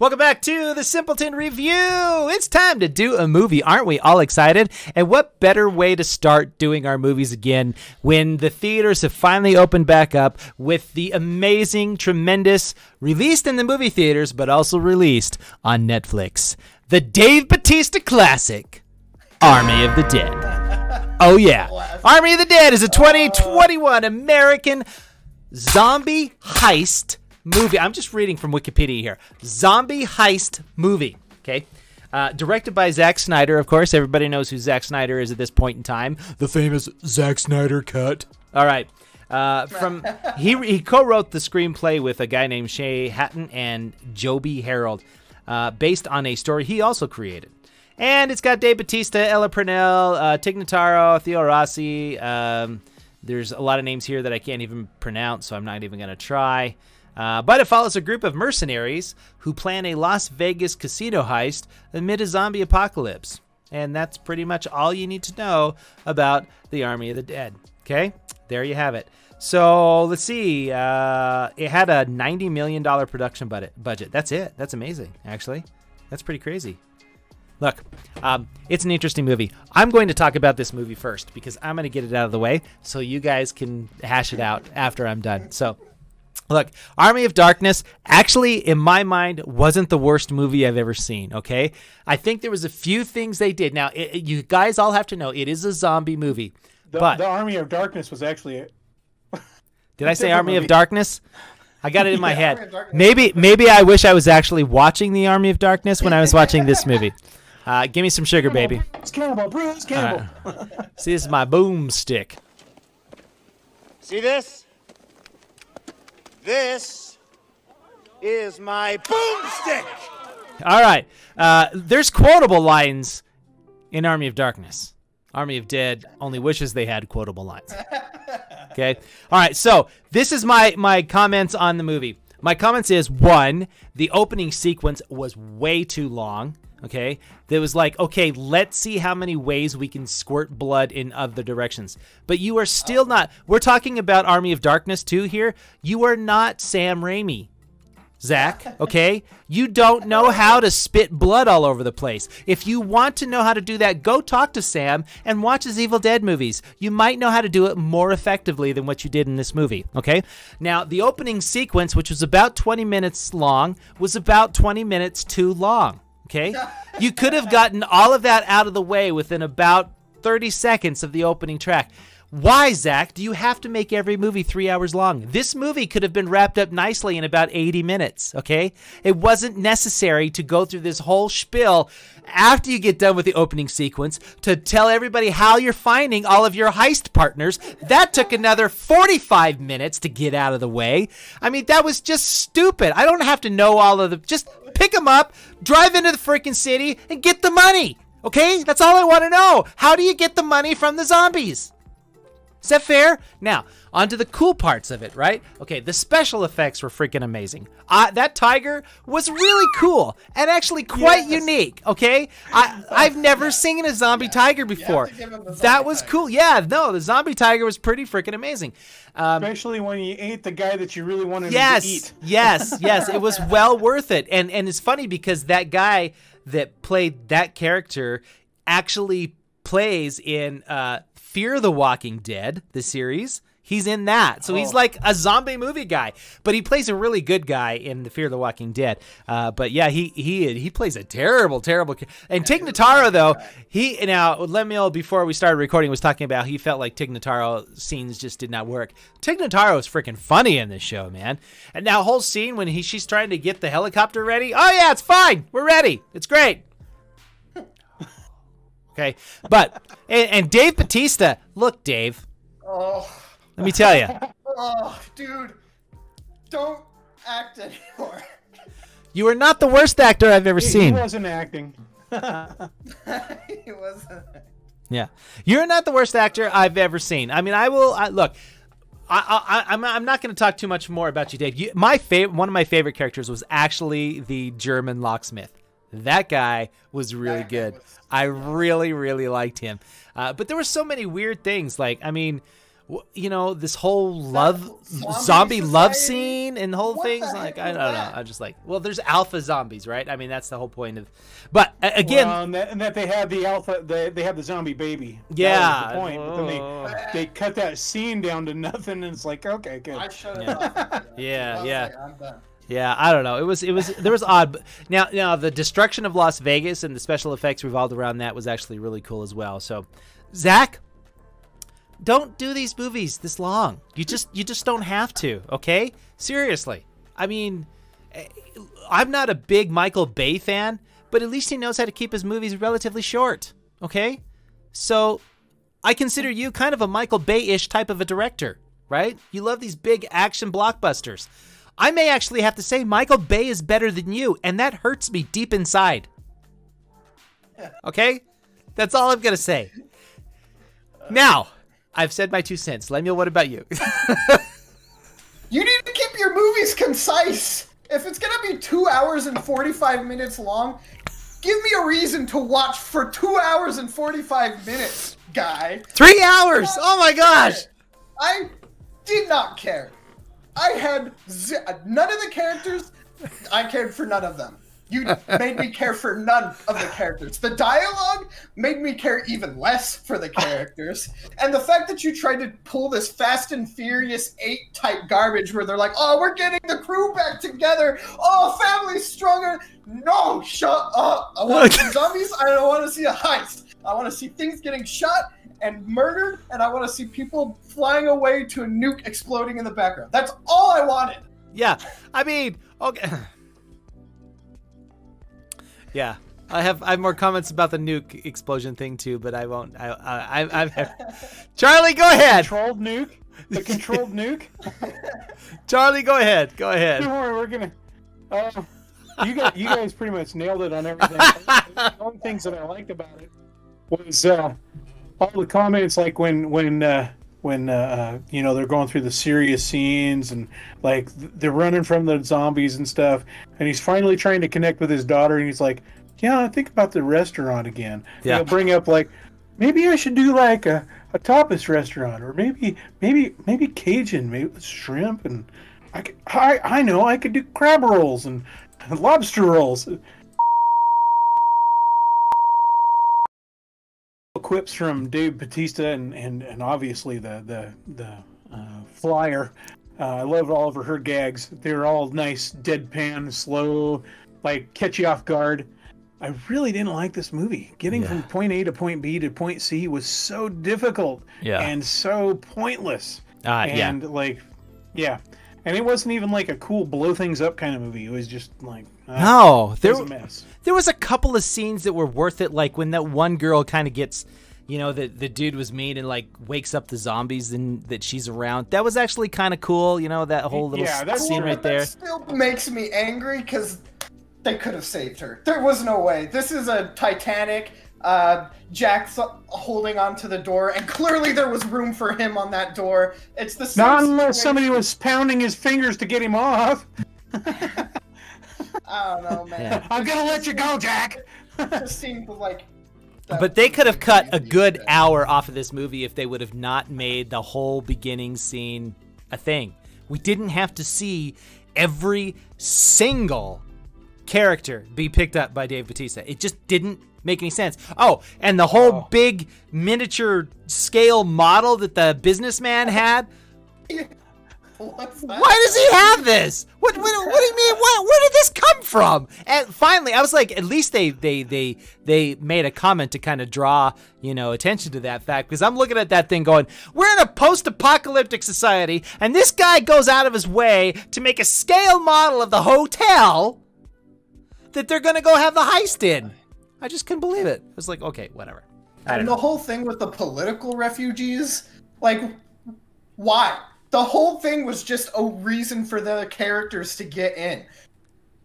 Welcome back to the Simpleton Review. It's time to do a movie. Aren't we all excited? And what better way to start doing our movies again when the theaters have finally opened back up with the amazing, tremendous, released in the movie theaters, but also released on Netflix? The Dave Bautista classic, Army of the Dead. Oh, yeah. Army of the Dead is a 2021 American zombie heist movie. I'm just reading from Wikipedia here. Zombie heist movie. Okay. Uh, directed by Zack Snyder, of course. Everybody knows who Zack Snyder is at this point in time. The famous Zack Snyder cut. All right. Uh, from he he co-wrote the screenplay with a guy named Shay Hatten and Joby Harold, uh, based on a story he also created. And it's got Dave Bautista, Ella Purnell, uh, Tig Notaro, Theo Rossi. Um, there's a lot of names here that I can't even pronounce, so I'm not even going to try. Uh, but it follows a group of mercenaries who plan a Las Vegas casino heist amid a zombie apocalypse. And that's pretty much all you need to know about the Army of the Dead. Okay, there you have it. So let's see. Uh, it had a $90 million production budget. Budget. That's it. That's amazing, actually. That's pretty crazy. Look, um, it's an interesting movie. I'm going to talk about this movie first because I'm going to get it out of the way so you guys can hash it out after I'm done. So. Look, Army of Darkness actually, in my mind, wasn't the worst movie I've ever seen. Okay, I think there was a few things they did. Now, it, it- you guys all have to know it is a zombie movie. The, but the Army of Darkness was actually a, did I say different Army of. Darkness? I got it in my Army head. Maybe, maybe I wish I was actually watching the Army of Darkness when I was watching this movie. Uh, give me some sugar, baby. Bruce Campbell. Bruce Campbell. See, this is my boomstick. See this? This is my boomstick. All right. Uh, there's quotable lines in Army of Darkness. Army of Dead only wishes they had quotable lines. Okay. All right. So this is my my comments on the movie. My comments is one, the opening sequence was way too long. Okay. that was like, okay, let's see how many ways we can squirt blood in other directions. But you are still oh. not. We're talking about Army of Darkness 2 here. You are not Sam Raimi. Zack, okay? You don't know how to spit blood all over the place. If you want to know how to do that, go talk to Sam and watch his Evil Dead movies. You might know how to do it more effectively than what you did in this movie, okay? Now, the opening sequence, which was about 20 minutes long, was about 20 minutes too long, okay? You could have gotten all of that out of the way within about 30 seconds of the opening track. Why, Zack, do you have to make every movie three hours long? This movie could have been wrapped up nicely in about 80 minutes, okay? It wasn't necessary to go through this whole spiel after you get done with the opening sequence to tell everybody how you're finding all of your heist partners. That took another 45 minutes to get out of the way. I mean, that was just stupid. I don't have to know all of the. Just pick them up, drive into the freaking city, and get the money, okay? That's all I want to know. How do you get the money from the zombies? Is that fair? Now, on to the cool parts of it, right? Okay, the special effects were freaking amazing. Uh, that tiger was really cool and actually quite Yes. unique, okay? I, I've never seen a zombie tiger before. to give him the That was tiger. cool. Yeah, no, the zombie tiger was pretty freaking amazing. Um, Especially when you ate the guy that you really wanted him to yes, eat. yes, yes. It was well worth it, and and it's funny because that guy that played that character actually plays in uh, Fear the Walking Dead, the series. He's in that, so he's Oh. like a zombie movie guy, but he plays a really good guy in the Fear of the Walking Dead. Uh, but yeah, he he he plays a terrible, terrible. And Tig Notaro though, he now Lemuel before we started recording was talking about he felt like Tig Notaro scenes just did not work. Tig Notaro is freaking funny in this show, man. And that whole scene when he she's trying to get the helicopter ready. Oh yeah, it's fine. We're ready. It's great. Okay, but and, and Dave Bautista, look, Dave. Oh, Let me tell you. oh, dude, don't act anymore. You are not the worst actor I've ever He, he wasn't acting. he wasn't. Yeah, you're not the worst actor I've ever seen. I mean, I will I, look. I, I, I'm, I'm not going to talk too much more about you, Dave. You, my favorite, one of my favorite characters was actually the German locksmith. That guy was really That good. was I really, really liked him. Uh, but there were so many weird things. Like, I mean, w- you know, this whole love zombie zombie, love scene and the whole What thing's the like I don't know. I'm just like, well, there's alpha zombies, right? I mean, that's the whole point of. But a- again, Well, and, that, and that they have the alpha, they, they have the zombie baby. That was yeah. the point. But then they, they cut that scene down to nothing, and it's like, okay, good. I shut it Yeah. off. Yeah, I yeah. like, I'm done. Yeah, I don't know. It was it was there was odd. But now now the destruction of Las Vegas and the special effects revolved around that was actually really cool as well. So, Zack, don't do these movies this long. You just you just don't have to. Okay, seriously. I mean, eh, I'm not a big Michael Bay fan, but at least he knows how to keep his movies relatively short. Okay, so I consider you kind of a Michael Bay-ish type of a director, right? You love these big action blockbusters. I may actually have to say Michael Bay is better than you, and that hurts me deep inside. Okay? That's all I'm going to say. Now, I've said my two cents. Lemuel, what about you? You need to keep your movies concise. If it's gonna be two hours and 45 minutes long, give me a reason to watch for two hours and 45 minutes, guy. Three hours! Oh my gosh! I did not care. I had z- none of the characters. I cared for none of them. You made me care for none of the characters. The dialogue made me care even less for the characters. And the fact that you tried to pull this Fast and Furious 8 type garbage where they're like, oh, we're getting the crew back together. Oh, family's stronger. No, shut up. I want to see zombies. I don't want to see a heist. I want to see things getting shot and murdered, and I want to see people flying away to a nuke exploding in the background. That's all I wanted. Yeah, I mean, okay. yeah, I have I have more comments about the nuke explosion thing too, but I won't. I I, I I'm Charlie, go ahead. controlled nuke, the controlled nuke. Charlie, go ahead. Go ahead. Don't worry, we're gonna. Uh, you guys, you guys pretty much nailed it on everything. the only things that I liked about it was uh, all the comments, like when when uh, when uh, uh, you know they're going through the serious scenes and like they're running from the zombies and stuff, and he's finally trying to connect with his daughter, and he's like, "Yeah, I think about the restaurant again." And Yeah. He'll bring up like, maybe I should do like a, a tapas restaurant, or maybe maybe maybe Cajun, maybe with shrimp and. I, could, I I know I could do crab rolls and lobster rolls. Quips from Dave Bautista and, and, and obviously the the the uh, flyer. Uh, I love all of her gags. They're all nice, deadpan, slow, like catch you off guard. I really didn't like this movie. Getting from point A to point B to point C was so difficult Yeah. and so pointless. Uh, yeah. and like, yeah, and it wasn't even like a cool blow things up kind of movie. It was just like, uh, No, there was a mess. there was a couple of scenes that were worth it, like when that one girl kind of gets, you know, the the dude was mean and like wakes up the zombies and that she's around. That was actually kind of cool, you know, that whole little Yeah, s- that's scene cool, right there. That still makes me angry because they could have saved her. There was no way. This is a Titanic. Uh, Jack's holding onto the door, and clearly there was room for him on that door. It's the same Not unless situation- somebody was pounding his fingers to get him off. I don't know, man. I'm gonna let you go, Jack. Just seemed like. But they could have cut a good hour off of this movie if they would have not made the whole beginning scene a thing. We didn't have to see every single character be picked up by Dave Bautista. It just didn't make any sense. Oh, and the whole oh. big miniature scale model that the businessman had. What's that? Why does he have this? What what, what do you mean? What, where did this come from? And finally, I was like, at least they they they they made a comment to kind of draw you know attention to that fact because I'm looking at that thing going, we're in a post-apocalyptic society, and this guy goes out of his way to make a scale model of the hotel that they're gonna go have the heist in. I just couldn't believe it. I was like, okay, whatever. I don't And know. the whole thing with the political refugees, like, why? The whole thing was just a reason for the characters to get in.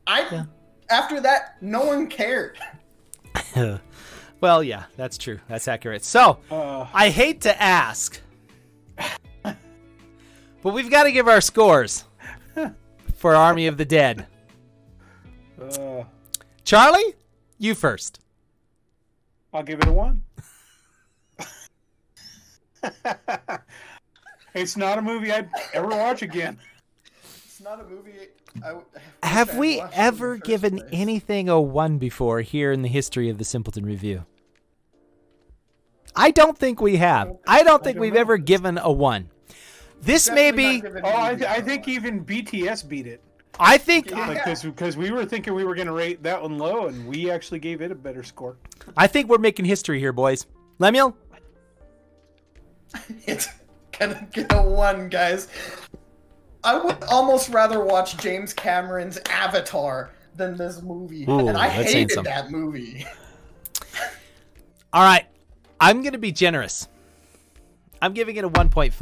I, after that, no one cared. well, yeah, that's true. That's accurate. So. Uh, I hate to ask, but we've got to give our scores for Army of the Dead. uh, Charlie, you first. I'll give it a one. It's not a movie I'd ever watch again. It's not a movie. I, w- I wish Have I'd we watched in the ever given place. anything a one before here in the history of the Simpleton Review? I don't think we have. I don't think don't we've know. ever given a one. This may be. Oh, I, th- I a think one. even BTS beat it. I think. Yeah. Like, because we were thinking we were going to rate that one low, and we actually gave it a better score. I think we're making history here, boys. Lemuel, It's gonna get a one, guys. I would almost rather watch James Cameron's Avatar than this movie, Ooh, and I hated something. that movie. all right. I'm gonna be generous. I'm giving it a 1.5,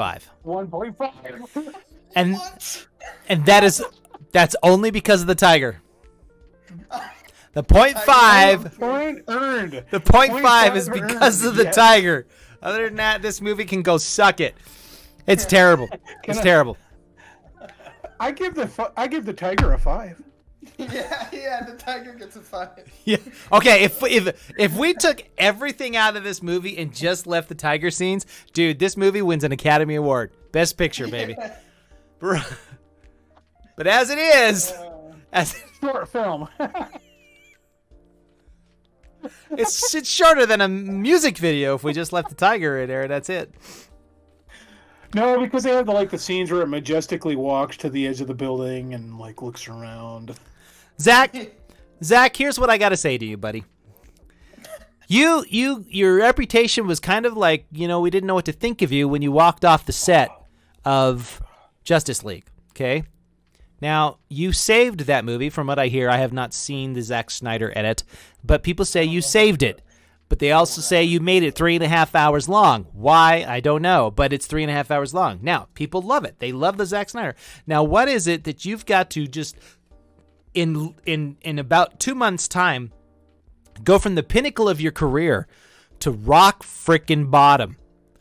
1.5. and What? and that is that's only because of the tiger. The point five. Point earned. The point Point five is five because earned, of the yes. tiger. Other than that, this movie can go suck it. It's terrible. It's I- terrible. I give the I give the tiger a five. Yeah, yeah, the tiger gets a five. Yeah. Okay. If if if we took everything out of this movie and just left the tiger scenes, dude, this movie wins an Academy Award, Best Picture, baby. Bro- But as it is, uh, as Short film. it's it's shorter than a music video. If we just left the tiger in there, that's it. No, because they have the like the scenes where it majestically walks to the edge of the building and like looks around. Zack, Zack, here's what I got to say to you, buddy. You, you, your reputation was kind of like you know we didn't know what to think of you when you walked off the set of Justice League. Okay, now you saved that movie. From what I hear, I have not seen the Zack Snyder edit, but people say you saved it. But they also say you made it three and a half hours long. Why? I don't know, but it's three and a half hours long. Now, people love it. They love the Zack Snyder. Now, what is it that you've got to just in in in about two months' time, go from the pinnacle of your career to rock frickin' bottom.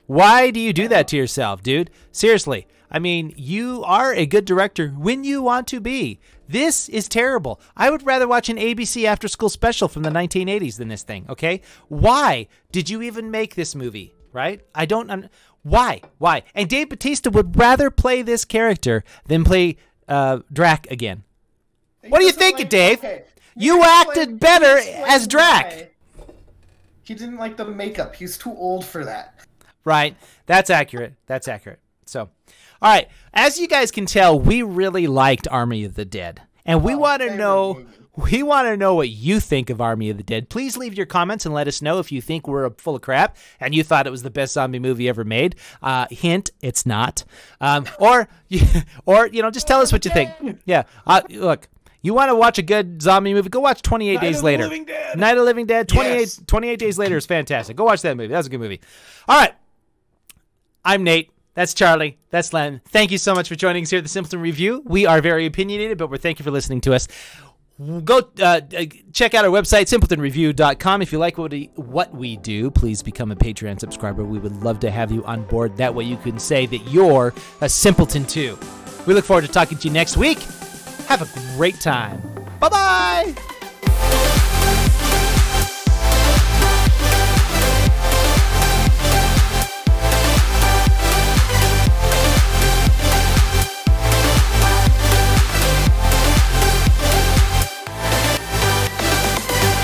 Why do you do that to yourself, dude? Seriously. I mean, you are a good director when you want to be. This is terrible. I would rather watch an ABC after school special from the 1980s than this thing, okay? Why did you even make this movie, right? I don't un- why? Why? And Dave Bautista would rather play this character than play uh, Drax again. What do you thinking, like- Dave? okay. You He acted better as Drax. why. He didn't like the makeup. He's too old for that. Right. That's accurate. That's accurate. So, all right. As you guys can tell, we really liked Army of the Dead. And we Oh, want to know movie. we want to know what you think of Army of the Dead. Please leave your comments and let us know if you think we're full of crap and you thought it was the best zombie movie ever made. Uh, hint, it's not. Um, or or you know, just tell us what you think. Yeah. Uh, look, you want to watch a good zombie movie? Go watch 28 Night Days of Later. Living Dead. Night of the Living Dead. 28, Yes. 28 Days Later is fantastic. Go watch that movie. That was a good movie. All right. I'm Nate. That's Charlie. That's Len. Thank you so much for joining us here at the Simpleton Review. We are very opinionated, but we're thank you for listening to us. Go uh, uh, check out our website, simpletonreview.com. If you like what we, what we do, please become a Patreon subscriber. We would love to have you on board. That way you can say that you're a simpleton too. We look forward to talking to you next week. Have a great time. Bye bye.